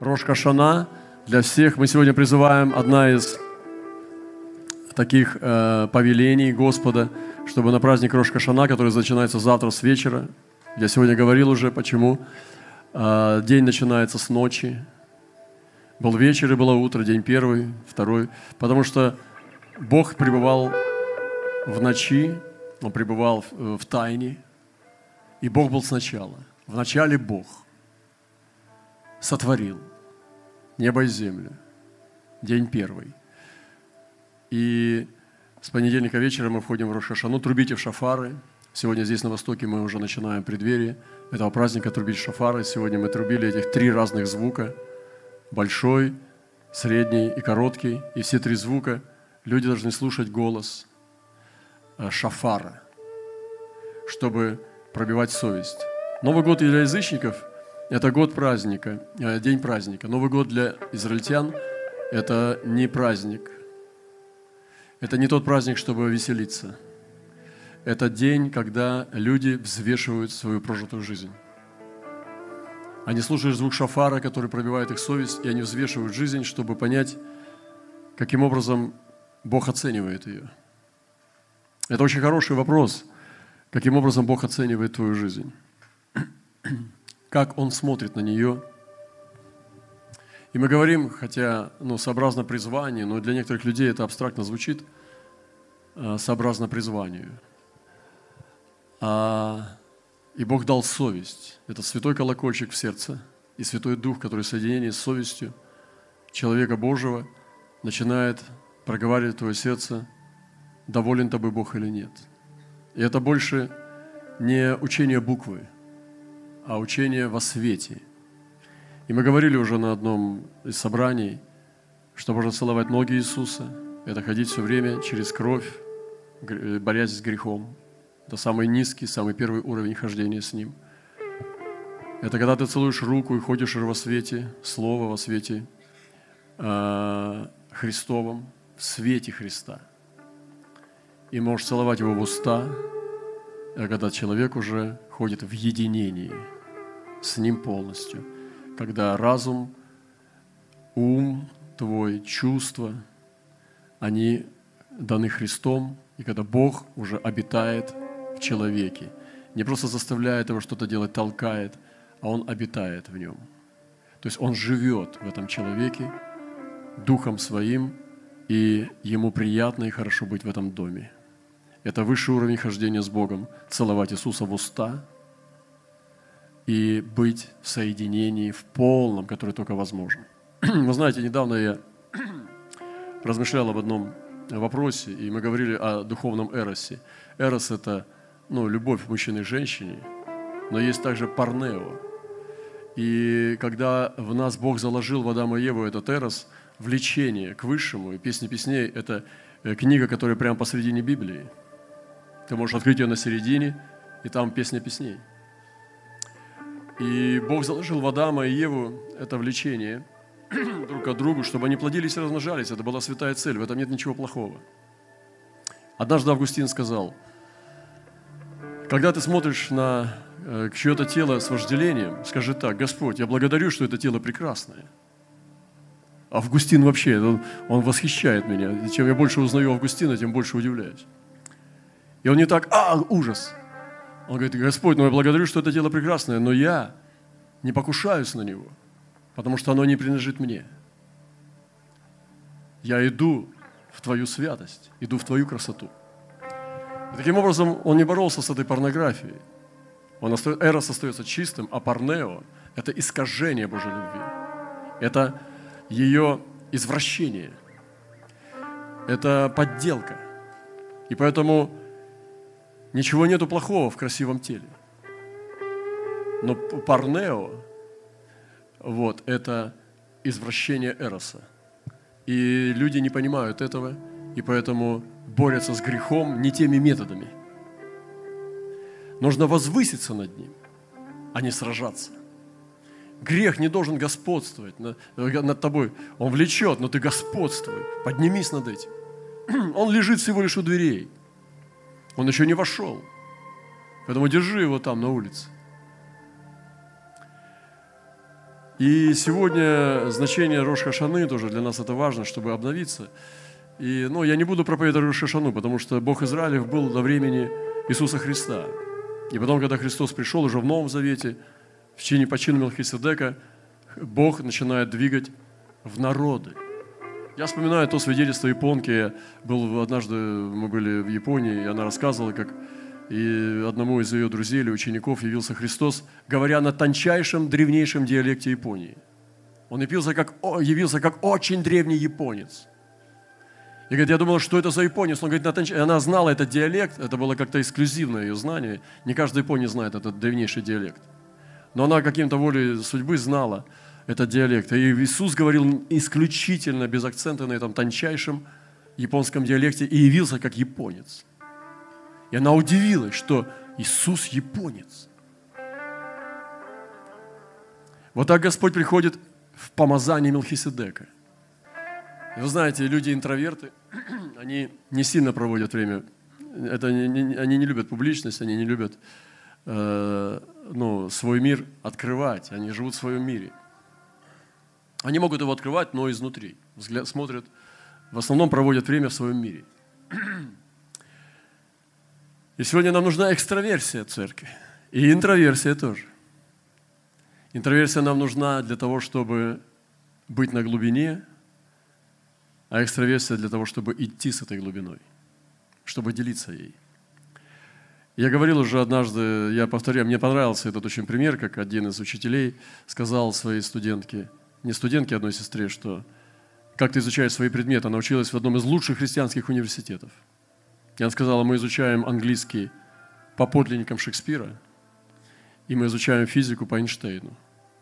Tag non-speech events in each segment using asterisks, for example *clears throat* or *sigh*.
Рош Кашана для всех. Мы сегодня призываем одна из таких э, повелений Господа, чтобы на праздник Рош Кашана, который начинается завтра с вечера, я сегодня говорил уже, почему, э, день начинается с ночи, был вечер и было утро, день первый, второй, потому что Бог пребывал в ночи, Он пребывал в, в тайне, и Бог был сначала. В начале Бог сотворил небо и землю. День первый. И с понедельника вечера мы входим в Рошашану. Трубите в шафары. Сегодня здесь на Востоке мы уже начинаем преддверие этого праздника трубить шафары. Сегодня мы трубили этих три разных звука. Большой, средний и короткий. И все три звука люди должны слушать голос э, шафара, чтобы пробивать совесть. Новый год для язычников – это год праздника, э, день праздника. Новый год для израильтян – это не праздник. Это не тот праздник, чтобы веселиться. Это день, когда люди взвешивают свою прожитую жизнь. Они слушают звук шафара, который пробивает их совесть, и они взвешивают жизнь, чтобы понять, каким образом Бог оценивает ее. Это очень хороший вопрос, каким образом Бог оценивает твою жизнь как он смотрит на нее. И мы говорим, хотя ну, сообразно призванию, но для некоторых людей это абстрактно звучит, э, сообразно призванию. А, и Бог дал совесть. Это святой колокольчик в сердце и святой дух, который в соединении с совестью человека Божьего начинает проговаривать твое сердце, доволен тобой Бог или нет. И это больше не учение буквы – а учение во свете. И мы говорили уже на одном из собраний, что можно целовать ноги Иисуса, это ходить все время через кровь, борясь с грехом. Это самый низкий, самый первый уровень хождения с Ним. Это когда ты целуешь руку и ходишь во свете, Слово во свете э, Христовом, в свете Христа. И можешь целовать Его в уста, а когда человек уже ходит в единении – с Ним полностью. Когда разум, ум твой, чувства, они даны Христом, и когда Бог уже обитает в человеке. Не просто заставляет его что-то делать, толкает, а Он обитает в нем. То есть Он живет в этом человеке Духом Своим, и ему приятно и хорошо быть в этом доме. Это высший уровень хождения с Богом. Целовать Иисуса в уста – и быть в соединении в полном, которое только возможно. *clears throat* Вы знаете, недавно я *clears throat* размышлял об одном вопросе, и мы говорили о духовном эросе. Эрос – это ну, любовь мужчины и женщине, но есть также парнео. И когда в нас Бог заложил в Адама и Еву этот эрос, влечение к высшему, и «Песни песней» – это э, книга, которая прямо посредине Библии. Ты можешь открыть ее на середине, и там «Песня песней». И Бог заложил в Адама и Еву это влечение *clears throat* друг к другу, чтобы они плодились и размножались. Это была святая цель, в этом нет ничего плохого. Однажды Августин сказал, когда ты смотришь на э, чье-то тело с вожделением, скажи так, Господь, я благодарю, что это тело прекрасное. Августин вообще, он, он восхищает меня. И чем я больше узнаю Августина, тем больше удивляюсь. И он не так, а, ужас, он говорит, Господь, ну я благодарю, что это дело прекрасное, но я не покушаюсь на него, потому что оно не принадлежит мне. Я иду в Твою святость, иду в Твою красоту. И таким образом, он не боролся с этой порнографией. Он остается, эрос остается чистым, а парнео – это искажение Божьей любви. Это ее извращение. Это подделка. И поэтому Ничего нету плохого в красивом теле. Но парнео, вот, это извращение эроса. И люди не понимают этого, и поэтому борются с грехом не теми методами. Нужно возвыситься над ним, а не сражаться. Грех не должен господствовать над, над тобой. Он влечет, но ты господствуй. Поднимись над этим. *clears throat* Он лежит всего лишь у дверей. Он еще не вошел. Поэтому держи его там на улице. И сегодня значение Рош Хашаны тоже для нас это важно, чтобы обновиться. И, ну, я не буду проповедовать Рош Хашану, потому что Бог Израилев был до времени Иисуса Христа. И потом, когда Христос пришел уже в Новом Завете, в чине по чину Мелхиседека, Бог начинает двигать в народы. Я вспоминаю то свидетельство японки. Был однажды, мы были в Японии, и она рассказывала, как и одному из ее друзей или учеников явился Христос, говоря на тончайшем, древнейшем диалекте Японии. Он явился как, явился как очень древний японец. И говорит, я думал, что это за японец. Он говорит, на тонч... она знала этот диалект, это было как-то эксклюзивное ее знание. Не каждый японец знает этот древнейший диалект. Но она каким-то волей судьбы знала этот диалект. И Иисус говорил исключительно без акцента на этом тончайшем японском диалекте и явился как японец. И она удивилась, что Иисус японец. Вот так Господь приходит в помазание Мелхиседека. Вы знаете, люди-интроверты, *clears throat* они не сильно проводят время. Это, не, они не любят публичность, они не любят э, ну, свой мир открывать. Они живут в своем мире. Они могут его открывать, но изнутри. Взгляд, смотрят, в основном проводят время в своем мире. И сегодня нам нужна экстраверсия церкви. И интроверсия тоже. Интроверсия нам нужна для того, чтобы быть на глубине, а экстраверсия для того, чтобы идти с этой глубиной, чтобы делиться ей. Я говорил уже однажды, я повторяю, мне понравился этот очень пример, как один из учителей сказал своей студентке, не студентке, одной сестре, что как ты изучаешь свои предметы, она училась в одном из лучших христианских университетов – и она сказала, мы изучаем английский по подлинникам Шекспира, и мы изучаем физику по Эйнштейну.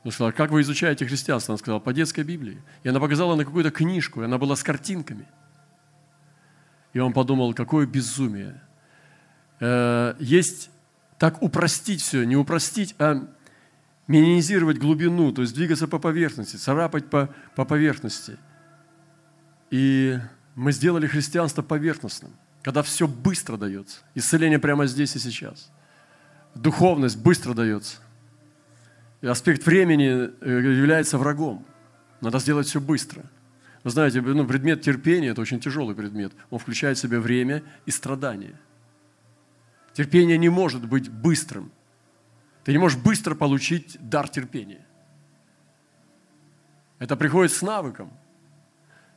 Она сказала, как вы изучаете христианство? Она сказала, по детской Библии. И она показала на какую-то книжку, и она была с картинками. И он подумал, какое безумие. Э, есть так упростить все, не упростить, а минимизировать глубину, то есть двигаться по поверхности, царапать по, по поверхности. И мы сделали христианство поверхностным – когда все быстро дается. Исцеление прямо здесь и сейчас. Духовность быстро дается. И аспект времени э, является врагом. Надо сделать все быстро. Вы знаете, ну, предмет терпения – это очень тяжелый предмет. Он включает в себя время и страдания. Терпение не может быть быстрым. Ты не можешь быстро получить дар терпения. Это приходит с навыком –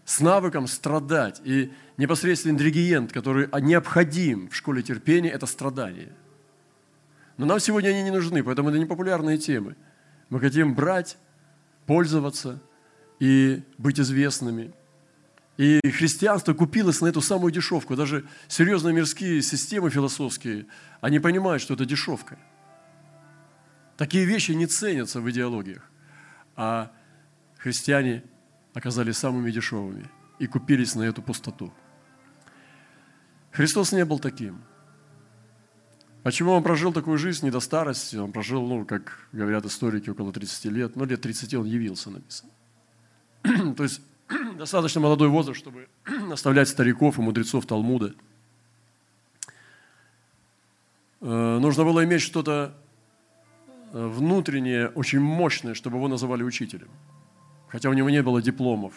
с навыком страдать. И непосредственный ингредиент, который необходим в школе терпения, это страдание. Но нам сегодня они не нужны, поэтому это не популярные темы. Мы хотим брать, пользоваться и быть известными. И христианство купилось на эту самую дешевку. Даже серьезные мирские системы философские, они понимают, что это дешевка. Такие вещи не ценятся в идеологиях. А христиане оказались самыми дешевыми и купились на эту пустоту. Христос не был таким. Почему он прожил такую жизнь не до старости? Он прожил, ну, как говорят историки, около 30 лет. Ну, лет 30 он явился, написано. *clears throat* То есть *clears throat* достаточно молодой возраст, чтобы *clears throat* оставлять стариков и мудрецов Талмуда. Э, нужно было иметь что-то внутреннее, очень мощное, чтобы его называли учителем хотя у него не было дипломов,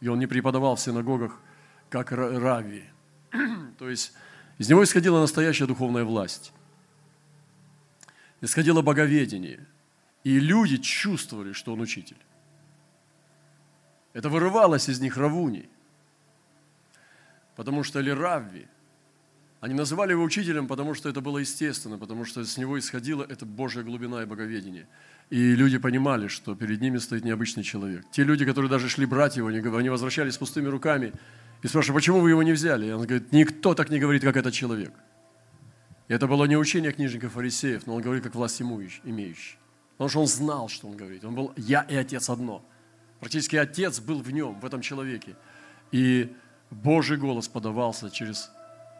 и он не преподавал в синагогах, как Рави. *clears throat* То есть из него исходила настоящая духовная власть. Исходило боговедение. И люди чувствовали, что он учитель. Это вырывалось из них равуни. Потому что или Равви, они называли его учителем, потому что это было естественно, потому что с него исходила эта Божья глубина и боговедение. И люди понимали, что перед ними стоит необычный человек. Те люди, которые даже шли брать его, они возвращались с пустыми руками и спрашивали, почему вы его не взяли? И он говорит, никто так не говорит, как этот человек. И это было не учение книжников фарисеев, но он говорит, как власть имеющий. Потому что он знал, что он говорит. Он был «я и Отец одно». Практически Отец был в нем, в этом человеке. И Божий голос подавался через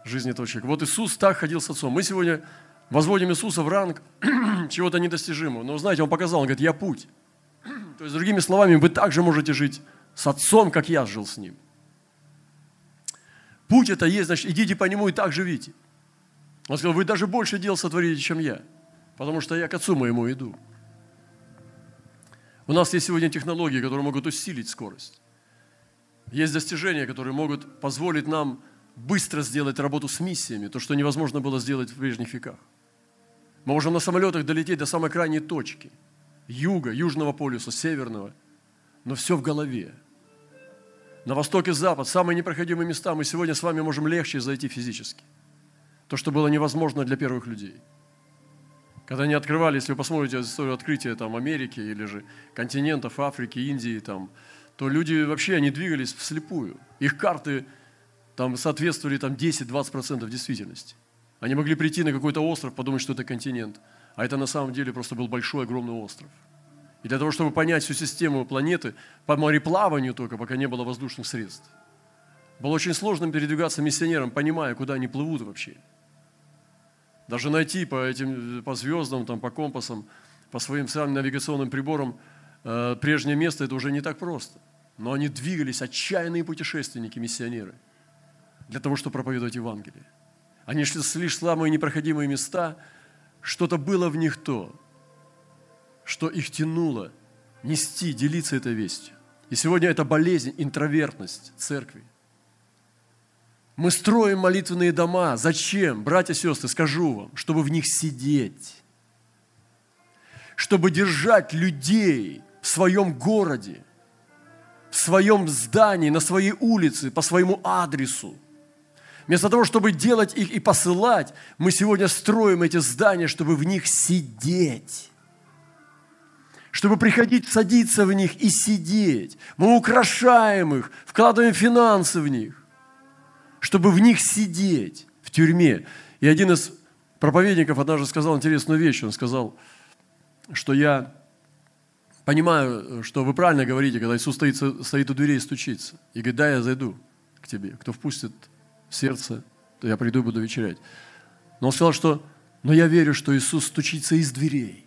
жизнь этого человека. Вот Иисус так ходил с Отцом. Мы сегодня возводим Иисуса в ранг *clears throat* чего-то недостижимого. Но знаете, Он показал, Он говорит, я путь. *clears throat* То есть, другими словами, вы также можете жить с Отцом, как я жил с Ним. Путь это есть, значит, идите по Нему и так живите. Он сказал, вы даже больше дел сотворите, чем я, потому что я к Отцу моему иду. У нас есть сегодня технологии, которые могут усилить скорость. Есть достижения, которые могут позволить нам быстро сделать работу с миссиями, то, что невозможно было сделать в прежних веках. Мы можем на самолетах долететь до самой крайней точки, юга, южного полюса, северного, но все в голове. На восток и запад, самые непроходимые места, мы сегодня с вами можем легче зайти физически. То, что было невозможно для первых людей. Когда они открывали, если вы посмотрите историю открытия там, Америки или же континентов Африки, Индии, там, то люди вообще, они двигались вслепую. Их карты там соответствовали там 10-20% действительности. Они могли прийти на какой-то остров, подумать, что это континент, а это на самом деле просто был большой, огромный остров. И для того, чтобы понять всю систему планеты, по мореплаванию только, пока не было воздушных средств, было очень сложно передвигаться миссионерам, понимая, куда они плывут вообще. Даже найти по этим, по звездам, там, по компасам, по своим самым навигационным приборам э, прежнее место, это уже не так просто. Но они двигались, отчаянные путешественники, миссионеры – для того, чтобы проповедовать Евангелие. Они шли лишь самые непроходимые места, что-то было в них то, что их тянуло нести, делиться этой вестью. И сегодня это болезнь, интровертность церкви. Мы строим молитвенные дома. Зачем? Братья и сестры, скажу вам, чтобы в них сидеть. Чтобы держать людей в своем городе, в своем здании, на своей улице, по своему адресу – Вместо того, чтобы делать их и посылать, мы сегодня строим эти здания, чтобы в них сидеть. Чтобы приходить, садиться в них и сидеть. Мы украшаем их, вкладываем финансы в них, чтобы в них сидеть в тюрьме. И один из проповедников однажды сказал интересную вещь. Он сказал, что я понимаю, что вы правильно говорите, когда Иисус стоит, стоит у дверей и стучится. И говорит, да, я зайду к тебе. Кто впустит сердце, то я приду и буду вечерять. Но он сказал, что «но я верю, что Иисус стучится из дверей.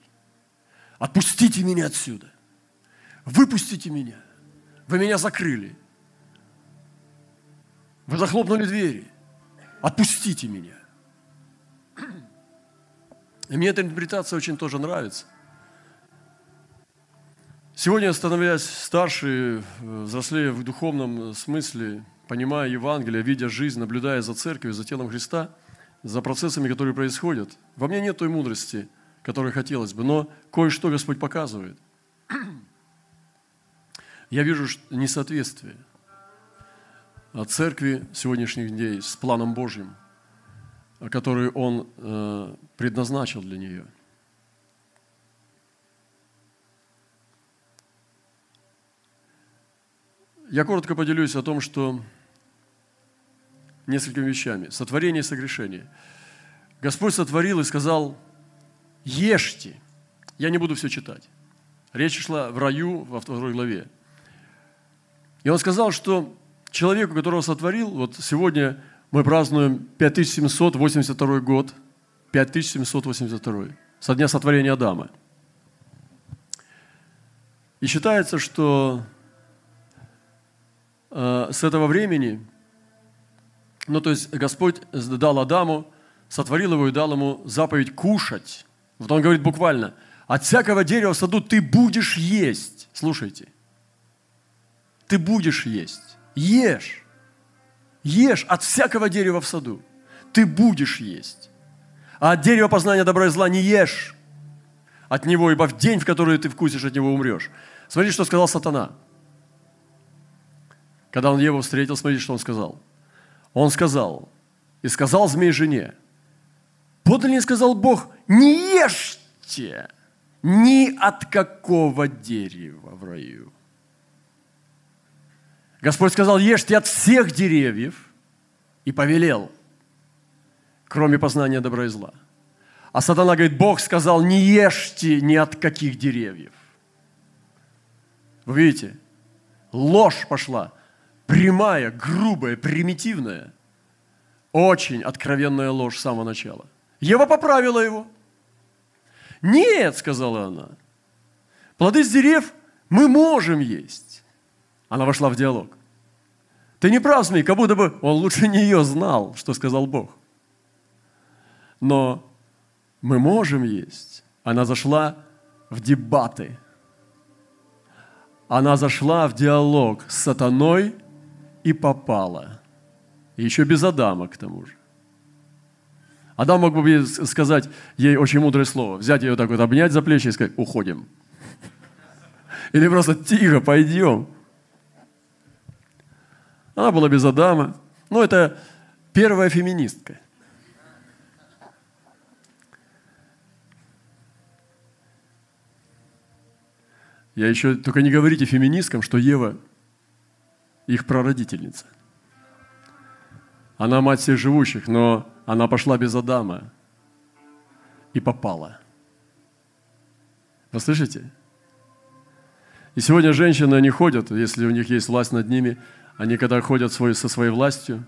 Отпустите меня отсюда. Выпустите меня. Вы меня закрыли. Вы захлопнули двери. Отпустите меня». И мне эта интерпретация очень тоже нравится. Сегодня, становясь старше, взрослее в духовном смысле, понимая Евангелие, видя жизнь, наблюдая за церковью, за телом Христа, за процессами, которые происходят, во мне нет той мудрости, которой хотелось бы, но кое-что Господь показывает. Я вижу несоответствие от церкви сегодняшних дней с планом Божьим, который Он э, предназначил для нее. Я коротко поделюсь о том, что несколькими вещами. Сотворение и согрешение. Господь сотворил и сказал, ешьте. Я не буду все читать. Речь шла в раю во второй главе. И он сказал, что человеку, которого сотворил, вот сегодня мы празднуем 5782 год, 5782, со дня сотворения Адама. И считается, что с этого времени ну, то есть Господь дал Адаму, сотворил его и дал ему заповедь кушать. Вот он говорит буквально, от всякого дерева в саду ты будешь есть. Слушайте. Ты будешь есть. Ешь. Ешь от всякого дерева в саду. Ты будешь есть. А от дерева познания добра и зла не ешь. От него, ибо в день, в который ты вкусишь, от него умрешь. Смотрите, что сказал сатана. Когда он Еву встретил, смотрите, что он сказал – он сказал, и сказал змей жене, подлиннее сказал Бог, не ешьте ни от какого дерева в раю. Господь сказал, ешьте от всех деревьев и повелел, кроме познания добра и зла. А сатана говорит, Бог сказал, не ешьте ни от каких деревьев. Вы видите, ложь пошла – прямая, грубая, примитивная, очень откровенная ложь с самого начала. Ева поправила его. Нет, сказала она, плоды с дерев мы можем есть. Она вошла в диалог. Ты не прав, Змей, как будто бы он лучше нее знал, что сказал Бог. Но мы можем есть. Она зашла в дебаты. она зашла в диалог с сатаной и попала. Еще без Адама к тому же. Адам мог бы сказать ей очень мудрое слово, взять ее так вот, обнять за плечи и сказать, уходим. Или просто тихо, пойдем. Она была без Адама. Ну, это первая феминистка. Я еще, только не говорите феминисткам, что Ева их прародительница. Она мать всех живущих, но она пошла без Адама и попала. Вы слышите? И сегодня женщины, они ходят, если у них есть власть над ними, они когда ходят свой, со своей властью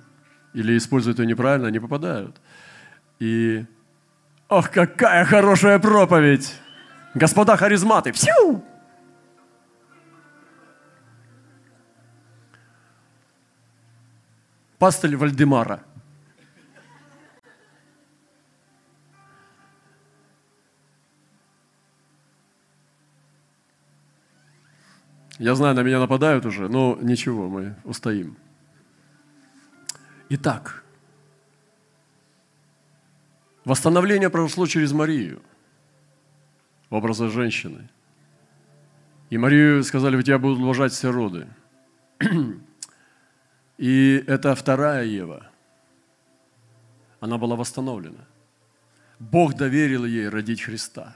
или используют ее неправильно, они попадают. И, ох, какая хорошая проповедь! Господа харизматы, всю! Пастырь Вальдемара. Я знаю, на меня нападают уже, но ничего, мы устоим. Итак, восстановление произошло через Марию, образа женщины. И Марию сказали, у тебя будут уважать все роды. *clears throat* И это вторая Ева. Она была восстановлена. Бог доверил ей родить Христа.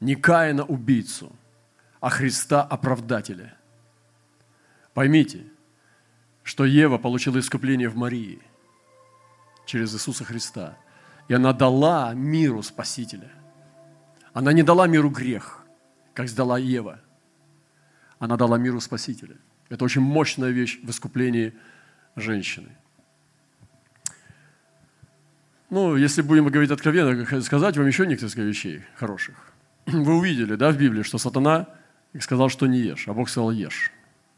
Не Каина убийцу, а Христа оправдателя. Поймите, что Ева получила искупление в Марии через Иисуса Христа. И она дала миру Спасителя. Она не дала миру грех, как сдала Ева. Она дала миру Спасителя. Это очень мощная вещь в искуплении женщины. Ну, если будем говорить откровенно, сказать вам еще несколько вещей хороших. *clears throat* Вы увидели, да, в Библии, что сатана сказал, что не ешь, а Бог сказал ешь.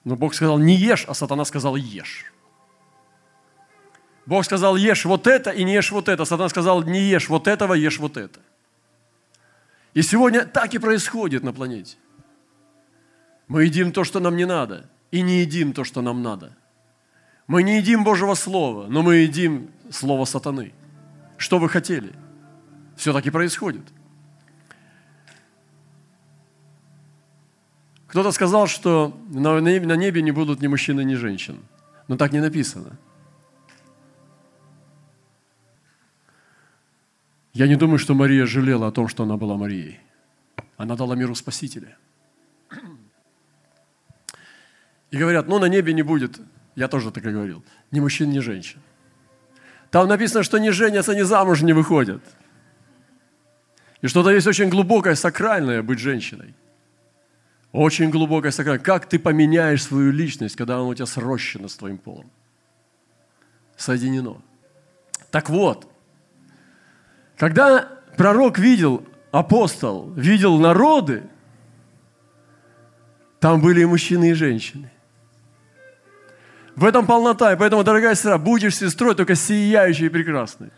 Но Бог сказал не ешь, а сатана сказал ешь. Бог сказал ешь вот это и не ешь вот это. Сатана сказал не ешь вот этого, ешь вот это. И сегодня так и происходит на планете. Мы едим то, что нам не надо – и не едим то, что нам надо. Мы не едим Божьего Слова, но мы едим Слово сатаны. Что вы хотели? Все таки происходит. Кто-то сказал, что на небе не будут ни мужчин, ни женщин. Но так не написано. Я не думаю, что Мария жалела о том, что она была Марией. Она дала миру Спасителя – и говорят, ну на небе не будет, я тоже так и говорил, ни мужчин, ни женщин. Там написано, что не женятся, ни замуж не выходят. И что-то есть очень глубокое, сакральное быть женщиной. Очень глубокое, сакральное. Как ты поменяешь свою личность, когда она у тебя срощена с твоим полом? Соединено. Так вот, когда пророк видел, апостол, видел народы, там были и мужчины, и женщины. В этом полнота. И поэтому, дорогая сестра, будешь сестрой только сияющей и прекрасной.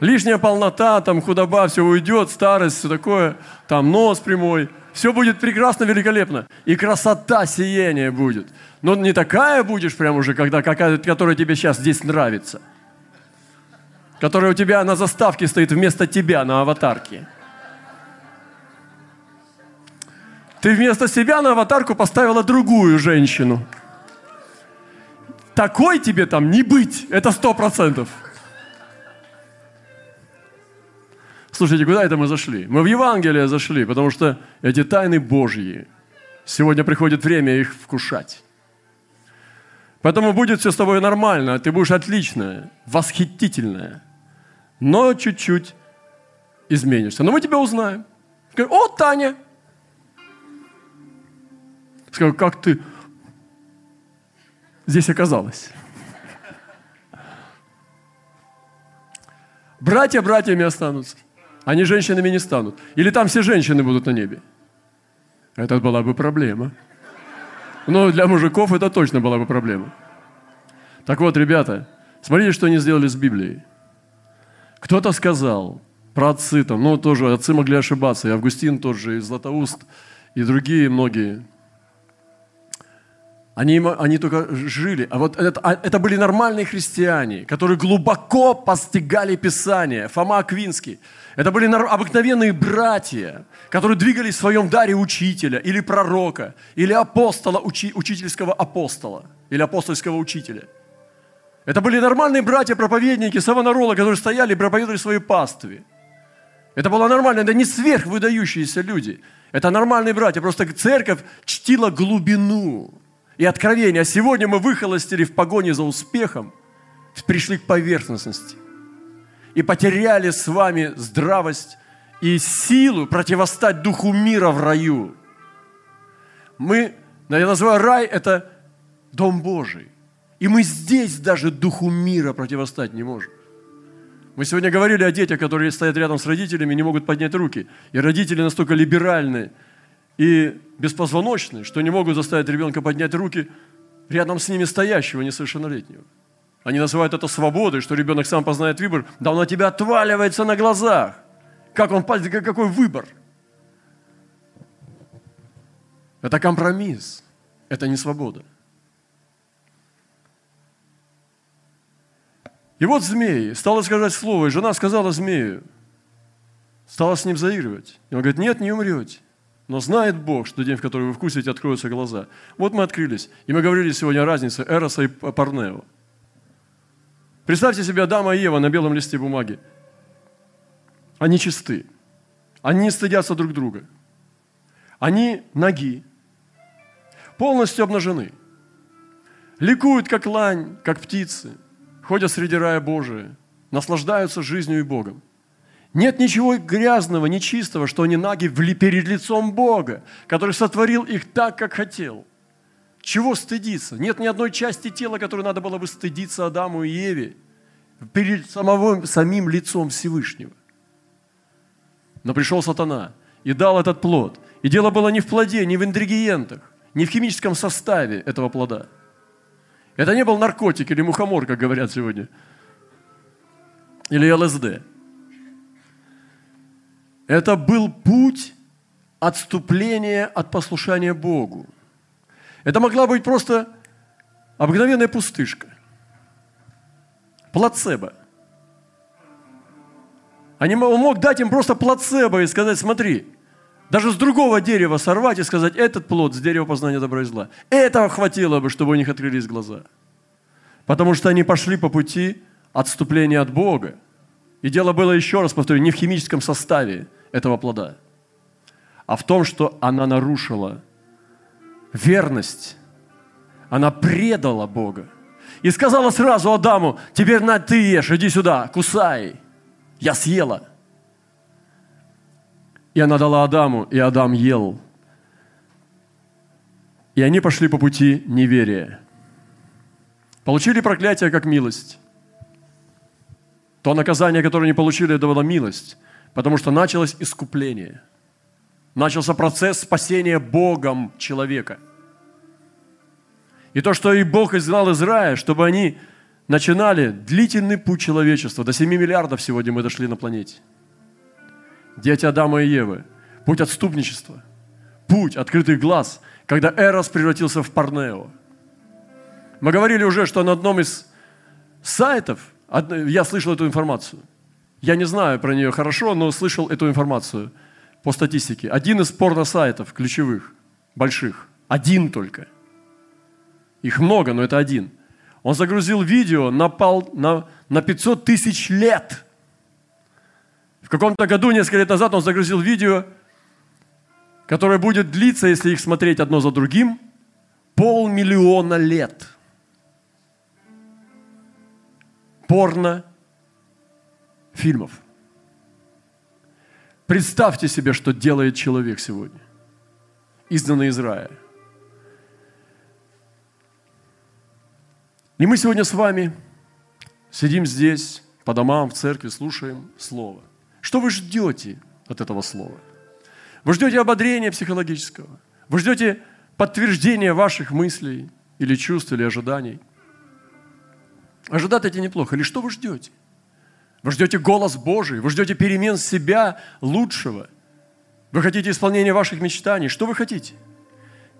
Лишняя полнота, там худоба, все уйдет, старость, все такое, там нос прямой. Все будет прекрасно, великолепно. И красота, сияние будет. Но не такая будешь прям уже, когда, какая, которая тебе сейчас здесь нравится. Которая у тебя на заставке стоит вместо тебя на аватарке. Ты вместо себя на аватарку поставила другую женщину – такой тебе там не быть, это сто процентов. Слушайте, куда это мы зашли? Мы в Евангелие зашли, потому что эти тайны Божьи. Сегодня приходит время их вкушать. Поэтому будет все с тобой нормально, ты будешь отличная, восхитительная, но чуть-чуть изменишься. Но мы тебя узнаем. Скажем, о, Таня! Скажу, как ты? Здесь оказалось. Братья братьями останутся. Они женщинами не станут. Или там все женщины будут на небе. Это была бы проблема. Но для мужиков это точно была бы проблема. Так вот, ребята, смотрите, что они сделали с Библией. Кто-то сказал про отцы там, ну тоже отцы могли ошибаться, и Августин тот же, и Златоуст, и другие многие, они, они только жили. А вот это, а это были нормальные христиане, которые глубоко постигали Писание. Фома Аквинский. Это были обыкновенные братья, которые двигались в своем даре учителя или пророка, или апостола, учи, учительского апостола, или апостольского учителя. Это были нормальные братья-проповедники Савонарола, которые стояли и проповедовали свои пастве. Это было нормально, это не сверхвыдающиеся люди. Это нормальные братья, просто церковь чтила глубину и откровение. А сегодня мы выхолостили в погоне за успехом, пришли к поверхностности и потеряли с вами здравость и силу противостать духу мира в раю. Мы, я называю рай, это дом Божий. И мы здесь даже духу мира противостать не можем. Мы сегодня говорили о детях, которые стоят рядом с родителями и не могут поднять руки. И родители настолько либеральные, и беспозвоночные, что не могут заставить ребенка поднять руки рядом с ними стоящего несовершеннолетнего. Они называют это свободой, что ребенок сам познает выбор. Да он от тебя отваливается на глазах. Как он, какой выбор? Это компромисс. Это не свобода. И вот змей стал сказать слово, и жена сказала змею, стала с ним заигрывать. И он говорит, нет, не умрете. Но знает Бог, что день, в который вы вкусите, откроются глаза. Вот мы открылись. И мы говорили сегодня о разнице Эроса и Парнео. Представьте себе Адама и Ева на белом листе бумаги. Они чисты. Они стыдятся друг друга. Они ноги. Полностью обнажены. Ликуют, как лань, как птицы. Ходят среди рая Божия. Наслаждаются жизнью и Богом. Нет ничего грязного, нечистого, что они наги перед лицом Бога, который сотворил их так, как хотел. Чего стыдиться? Нет ни одной части тела, которой надо было бы стыдиться Адаму и Еве перед самого, самим лицом Всевышнего. Но пришел сатана и дал этот плод. И дело было не в плоде, не в ингредиентах, не в химическом составе этого плода. Это не был наркотик или мухомор, как говорят сегодня, или ЛСД. Это был путь отступления от послушания Богу. Это могла быть просто обыкновенная пустышка. Плацебо. Они, он мог дать им просто плацебо и сказать, смотри, даже с другого дерева сорвать и сказать, этот плод с дерева познания добра и зла. Этого хватило бы, чтобы у них открылись глаза. Потому что они пошли по пути отступления от Бога. И дело было, еще раз повторю, не в химическом составе – этого плода, а в том, что она нарушила верность. Она предала Бога. И сказала сразу Адаму, теперь на ты ешь, иди сюда, кусай. Я съела. И она дала Адаму, и Адам ел. И они пошли по пути неверия. Получили проклятие как милость. То наказание, которое они получили, это была милость. Потому что началось искупление. Начался процесс спасения Богом человека. И то, что и Бог изгнал из чтобы они начинали длительный путь человечества. До 7 миллиардов сегодня мы дошли на планете. Дети Адама и Евы. Путь отступничества. Путь открытых глаз, когда Эрос превратился в Парнео. Мы говорили уже, что на одном из сайтов, я слышал эту информацию – я не знаю про нее хорошо, но слышал эту информацию по статистике. Один из порно-сайтов ключевых, больших, один только. Их много, но это один. Он загрузил видео на, пол, на, на 500 тысяч лет. В каком-то году, несколько лет назад, он загрузил видео, которое будет длиться, если их смотреть одно за другим, полмиллиона лет. Порно фильмов. Представьте себе, что делает человек сегодня, изгнанный из рая. И мы сегодня с вами сидим здесь, по домам, в церкви, слушаем Слово. Что вы ждете от этого Слова? Вы ждете ободрения психологического? Вы ждете подтверждения ваших мыслей или чувств, или ожиданий? Ожидать это неплохо. Или что вы ждете? Вы ждете голос Божий, вы ждете перемен себя лучшего. Вы хотите исполнения ваших мечтаний? Что вы хотите?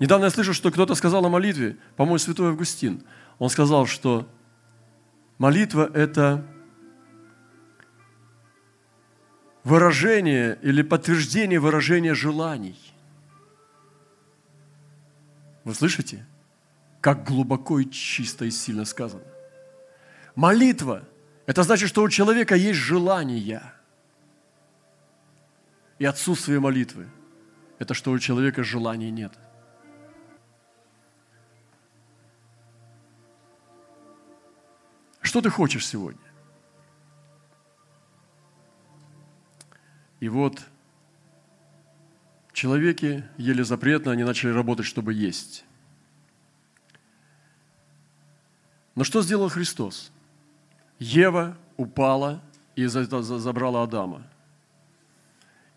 Недавно я слышал, что кто-то сказал о молитве, по-моему, святой Августин. Он сказал, что молитва – это выражение или подтверждение выражения желаний. Вы слышите? Как глубоко и чисто и сильно сказано. Молитва – это значит, что у человека есть желание. И отсутствие молитвы – это что у человека желания нет. Что ты хочешь сегодня? И вот человеки ели запретно, они начали работать, чтобы есть. Но что сделал Христос? Ева упала и забрала Адама.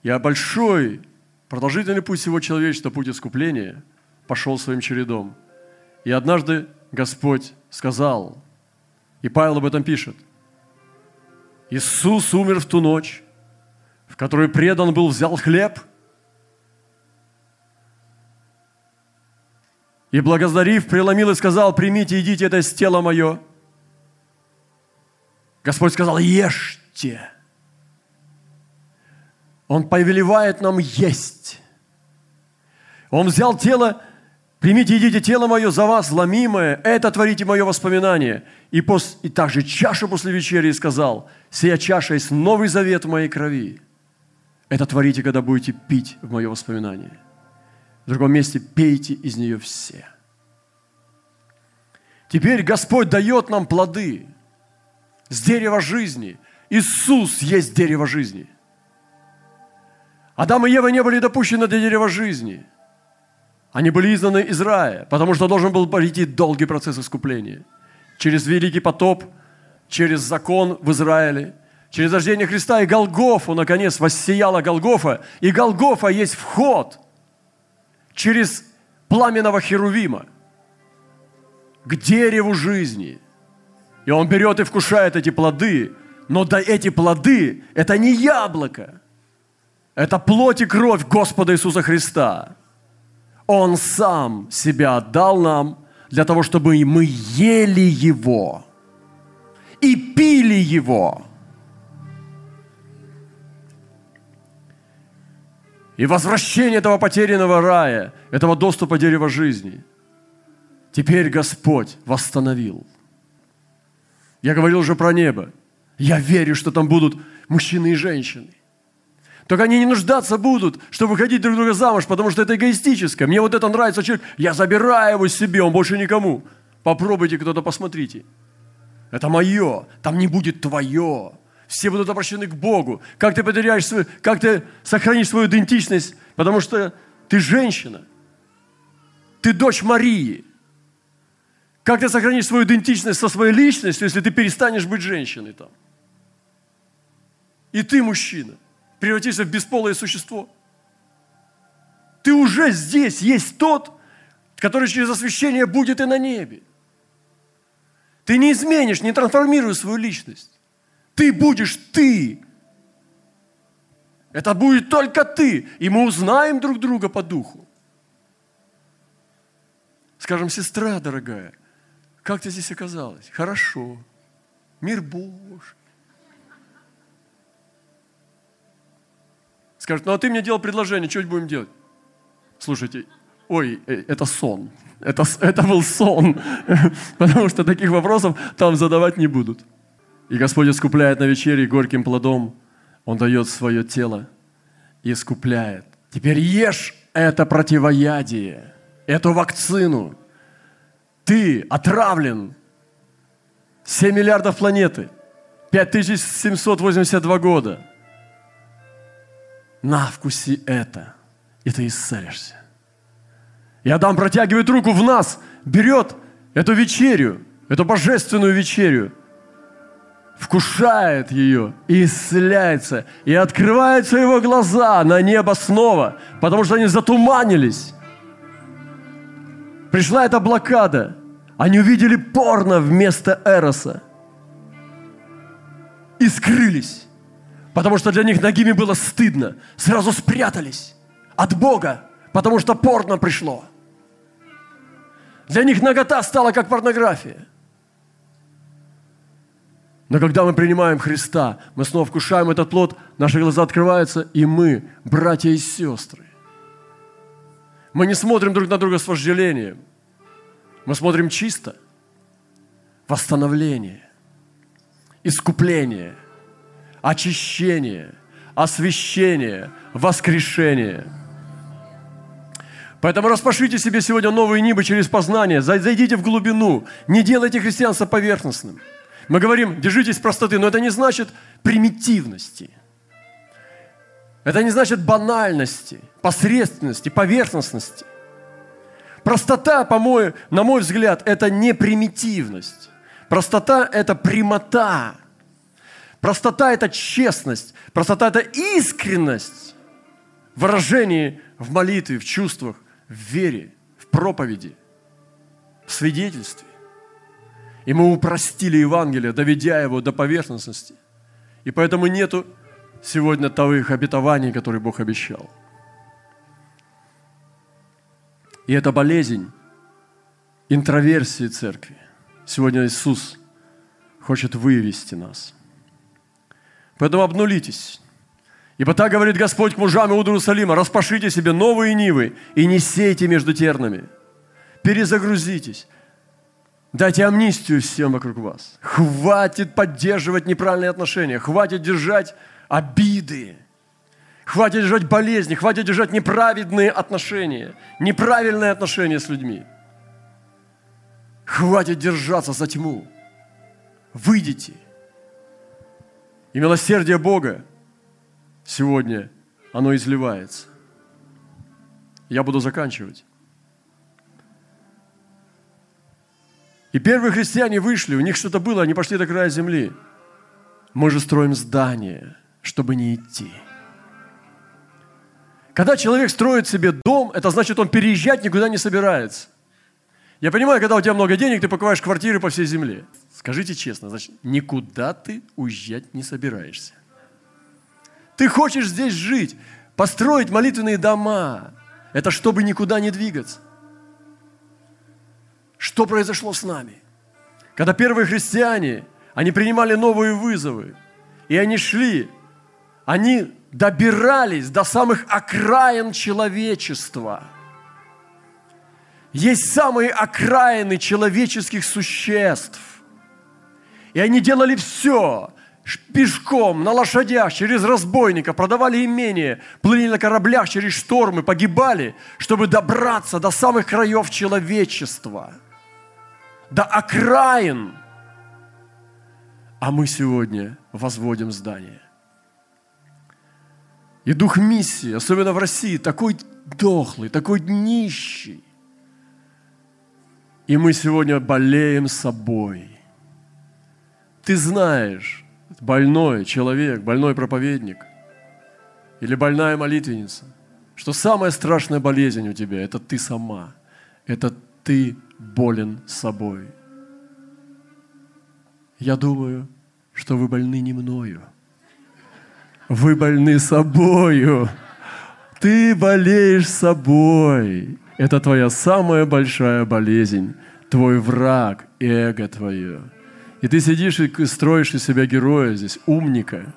И большой, продолжительный путь всего человечества, путь искупления, пошел своим чередом. И однажды Господь сказал, и Павел об этом пишет, Иисус умер в ту ночь, в которую предан был, взял хлеб и, благодарив, преломил и сказал, примите, идите, это из тела мое. Господь сказал, ешьте. Он повелевает нам есть. Он взял тело, примите, идите, тело мое за вас, ломимое, это творите мое воспоминание. И, пос, и также чашу после вечери сказал, сия чаша есть новый завет в моей крови. Это творите, когда будете пить в мое воспоминание. В другом месте пейте из нее все. Теперь Господь дает нам плоды с дерева жизни. Иисус есть дерево жизни. Адам и Ева не были допущены до дерева жизни. Они были изгнаны из рая, потому что должен был пройти долгий процесс искупления. Через великий потоп, через закон в Израиле – через рождение Христа и Голгофу, наконец, воссияла Голгофа. И Голгофа есть вход через пламенного Херувима к дереву жизни. И он берет и вкушает эти плоды, но да эти плоды – это не яблоко, это плоть и кровь Господа Иисуса Христа. Он сам себя отдал нам для того, чтобы мы ели Его и пили Его – И возвращение этого потерянного рая, этого доступа дерева жизни, теперь Господь восстановил. Я говорил уже про небо. Я верю, что там будут мужчины и женщины. Только они не нуждаться будут, чтобы выходить друг друга замуж, потому что это эгоистическое. Мне вот это нравится человек, я забираю его себе, он больше никому. Попробуйте кто-то, посмотрите. Это мое, там не будет твое все будут обращены к Богу. Как ты потеряешь свою, как ты сохранишь свою идентичность, потому что ты женщина, ты дочь Марии. Как ты сохранишь свою идентичность со своей личностью, если ты перестанешь быть женщиной там? И ты, мужчина, превратишься в бесполое существо. Ты уже здесь есть тот, который через освящение будет и на небе. Ты не изменишь, не трансформируешь свою личность. Ты будешь ты. Это будет только ты. И мы узнаем друг друга по духу. Скажем, сестра дорогая, как ты здесь оказалась? Хорошо. Мир Божий. Скажет, ну а ты мне делал предложение, что будем делать? Слушайте, ой, э, это сон. Это, это был сон. *laughs* Потому что таких вопросов там задавать не будут. И Господь искупляет на вечере горьким плодом. Он дает свое тело и искупляет. Теперь ешь это противоядие, эту вакцину. Ты отравлен. 7 миллиардов планеты. 5782 года. На, вкуси это, и ты исцелишься. И Адам протягивает руку в нас, берет эту вечерю, эту божественную вечерю – вкушает ее и исцеляется, и открываются его глаза на небо снова, потому что они затуманились. Пришла эта блокада. Они увидели порно вместо Эроса. И скрылись. Потому что для них ногими было стыдно. Сразу спрятались. от Бога, потому что порно пришло. Для них нагота стала как порнография. Но когда мы принимаем Христа, мы снова вкушаем этот плод, наши глаза открываются, и мы, братья и сестры. Мы не смотрим друг на друга с вожделением. Мы смотрим чисто. Восстановление, искупление, очищение, освящение, воскрешение – Поэтому распашите себе сегодня новые небо через познание, зайдите в глубину, не делайте христианство поверхностным. Мы говорим, держитесь простоты, но это не значит примитивности. Это не значит банальности, посредственности, поверхностности. Простота, по-моему, на мой взгляд, это не примитивность. Простота – это прямота. Простота – это честность. Простота – это искренность в выражении, в молитве, в чувствах – в вере, в проповеди, в свидетельстве. И мы упростили Евангелие, доведя его до поверхностности. И поэтому нету сегодня того обетований, которые Бог обещал. И это болезнь интроверсии церкви. Сегодня Иисус хочет вывести нас. Поэтому обнулитесь. Ибо так говорит Господь к мужам Иерусалима, распашите себе новые нивы и не сейте между тернами. Перезагрузитесь. Дайте амнистию всем вокруг вас. Хватит поддерживать неправильные отношения. Хватит держать обиды. Хватит держать болезни. Хватит держать неправедные отношения. Неправильные отношения с людьми. Хватит держаться за тьму. Выйдите. И милосердие Бога сегодня оно изливается. Я буду заканчивать. И первые христиане вышли, у них что-то было, они пошли до края земли. Мы же строим здание, чтобы не идти. Когда человек строит себе дом, это значит, он переезжать никуда не собирается. Я понимаю, когда у тебя много денег, ты покупаешь квартиры по всей земле. Скажите честно, значит, никуда ты уезжать не собираешься. Ты хочешь здесь жить, построить молитвенные дома. Это чтобы никуда не двигаться. Что произошло с нами? Когда первые христиане, они принимали новые вызовы, и они шли, они добирались до самых окраин человечества. Есть самые окраины человеческих существ. И они делали все, пешком, на лошадях, через разбойника, продавали имение, плыли на кораблях через штормы, погибали, чтобы добраться до самых краев человечества, до окраин. А мы сегодня возводим здание. И дух миссии, особенно в России, такой дохлый, такой нищий. И мы сегодня болеем собой. Ты знаешь, больной человек, больной проповедник или больная молитвенница, что самая страшная болезнь у тебя – это ты сама, это ты болен собой. Я думаю, что вы больны не мною. Вы больны собою. Ты болеешь собой. Это твоя самая большая болезнь, твой враг, эго твое – и ты сидишь и строишь из себя героя здесь, умника,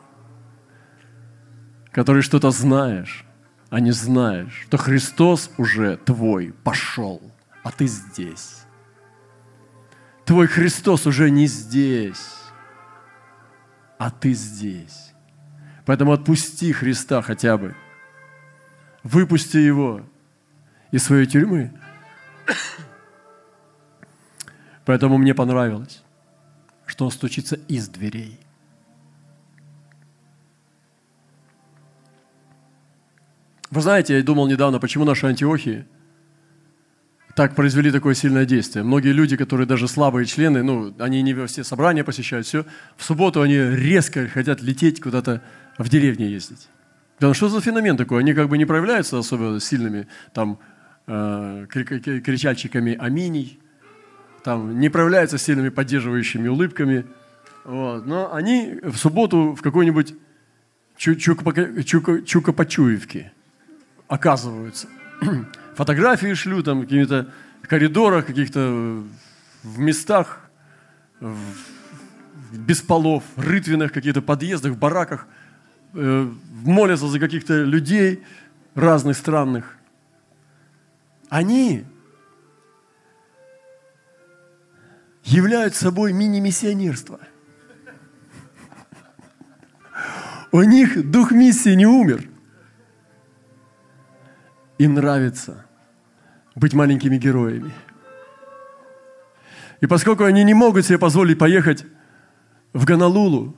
который что-то знаешь, а не знаешь, что Христос уже твой пошел, а ты здесь. Твой Христос уже не здесь, а ты здесь. Поэтому отпусти Христа хотя бы. Выпусти Его из своей тюрьмы. Поэтому мне понравилось что он стучится из дверей. Вы знаете, я думал недавно, почему наши антиохии так произвели такое сильное действие. Многие люди, которые даже слабые члены, ну, они не все собрания посещают, все, в субботу они резко хотят лететь куда-то в деревне ездить. Да, что за феномен такой? Они как бы не проявляются особо сильными там э, кричальчиками «Аминей», там не проявляются сильными поддерживающими улыбками, вот, но они в субботу в какой-нибудь Чукопочуевке оказываются. Фотографии шлю там какими-то коридорах, каких-то в местах, в, без полов, рытвинах, каких-то подъездах, в бараках, э, молятся за каких-то людей разных странных. Они являют собой мини-миссионерство. У них дух миссии не умер. Им нравится быть маленькими героями. И поскольку они не могут себе позволить поехать в Ганалулу,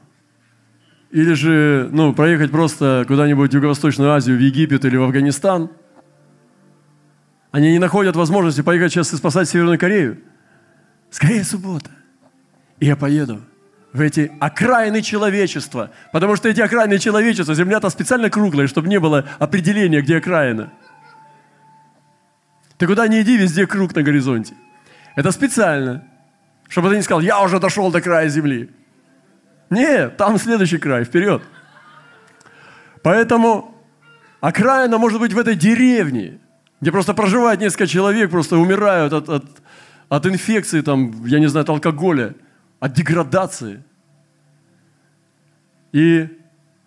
или же ну, проехать просто куда-нибудь в Юго-Восточную Азию, в Египет или в Афганистан, они не находят возможности поехать сейчас и спасать Северную Корею. Скорее суббота. И я поеду в эти окраины человечества. Потому что эти окраины человечества, земля-то специально круглая, чтобы не было определения, где окраина. Ты куда ни иди, везде круг на горизонте. Это специально, чтобы ты не сказал, я уже дошел до края земли. Нет, там следующий край, вперед. Поэтому окраина может быть в этой деревне, где просто проживает несколько человек, просто умирают от, от, от инфекции, там, я не знаю, от алкоголя, от деградации. И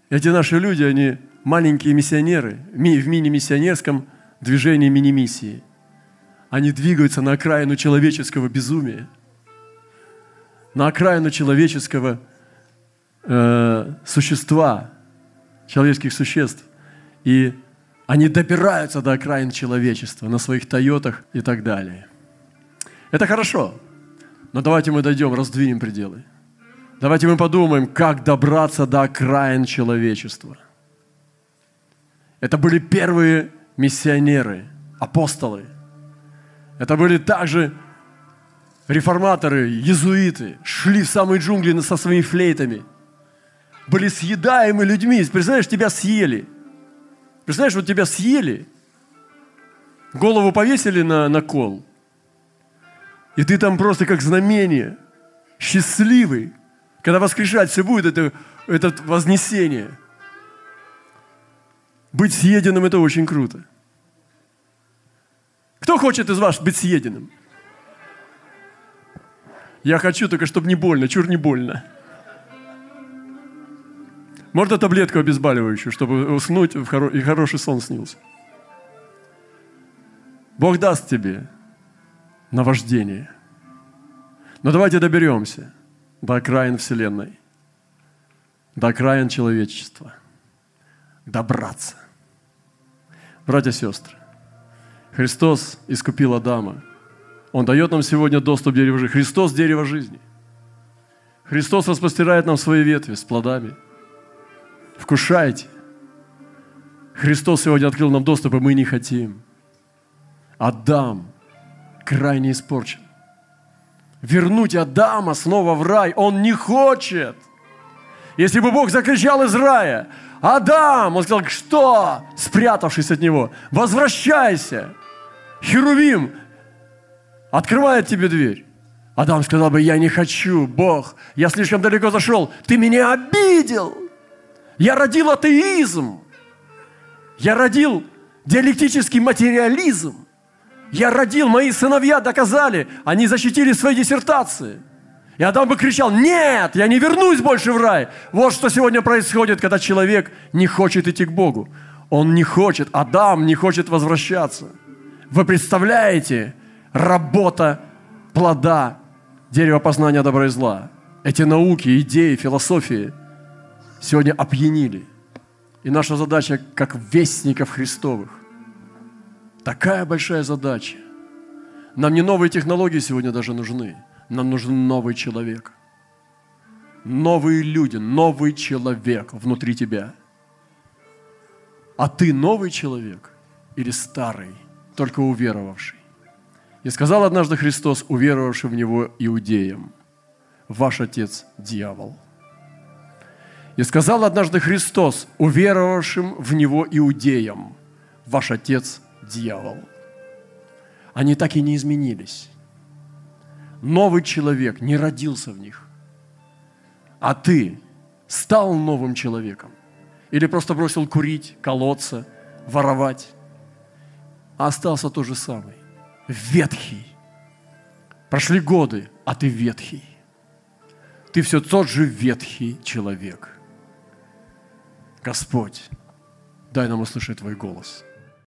эти наши люди, они маленькие миссионеры в мини-миссионерском движении мини-миссии. Они двигаются на окраину человеческого безумия, на окраину человеческого э, существа, человеческих существ. И они добираются до окраин человечества на своих Тойотах и так далее. Это хорошо, но давайте мы дойдем, раздвинем пределы. Давайте мы подумаем, как добраться до окраин человечества. Это были первые миссионеры, апостолы. Это были также реформаторы, езуиты, шли в самые джунгли со своими флейтами – были съедаемы людьми. Представляешь, тебя съели. Представляешь, вот тебя съели, голову повесили на, на кол, и ты там просто как знамение, счастливый, когда воскрешать все будет, это, это вознесение. Быть съеденным – это очень круто. Кто хочет из вас быть съеденным? Я хочу только, чтобы не больно, чур не больно. Можно таблетку обезболивающую, чтобы уснуть и хороший сон снился. Бог даст тебе наваждение. Но давайте доберемся до окраин Вселенной, до окраин человечества. Добраться. Братья и сестры, Христос искупил Адама. Он дает нам сегодня доступ к дереву жизни. Христос – дерево жизни. Христос распростирает нам свои ветви с плодами – Вкушайте. Христос сегодня открыл нам доступ, и мы не хотим. Адам крайне испорчен. Вернуть Адама снова в рай он не хочет. Если бы Бог закричал из рая, Адам, он сказал, что? Спрятавшись от него, возвращайся. Херувим открывает тебе дверь. Адам сказал бы, я не хочу, Бог, я слишком далеко зашел, ты меня обидел. Я родил атеизм. Я родил диалектический материализм. Я родил, мои сыновья доказали, они защитили свои диссертации. И Адам бы кричал, нет, я не вернусь больше в рай. Вот что сегодня происходит, когда человек не хочет идти к Богу. Он не хочет, Адам не хочет возвращаться. Вы представляете, работа плода дерева познания добра и зла. Эти науки, идеи, философии – сегодня опьянили. И наша задача, как вестников Христовых, такая большая задача. Нам не новые технологии сегодня даже нужны. Нам нужен новый человек. Новые люди, новый человек внутри тебя. А ты новый человек или старый, только уверовавший? И сказал однажды Христос, уверовавший в Него иудеям, ваш отец – дьявол – и сказал однажды Христос, уверовавшим в Него иудеям, ваш отец – дьявол. Они так и не изменились. Новый человек не родился в них. А ты стал новым человеком. Или просто бросил курить, колоться, воровать, а остался тот же самый. Ветхий. Прошли годы, а ты ветхий. Ты все тот же ветхий человек. Господь, дай нам услышать Твой голос.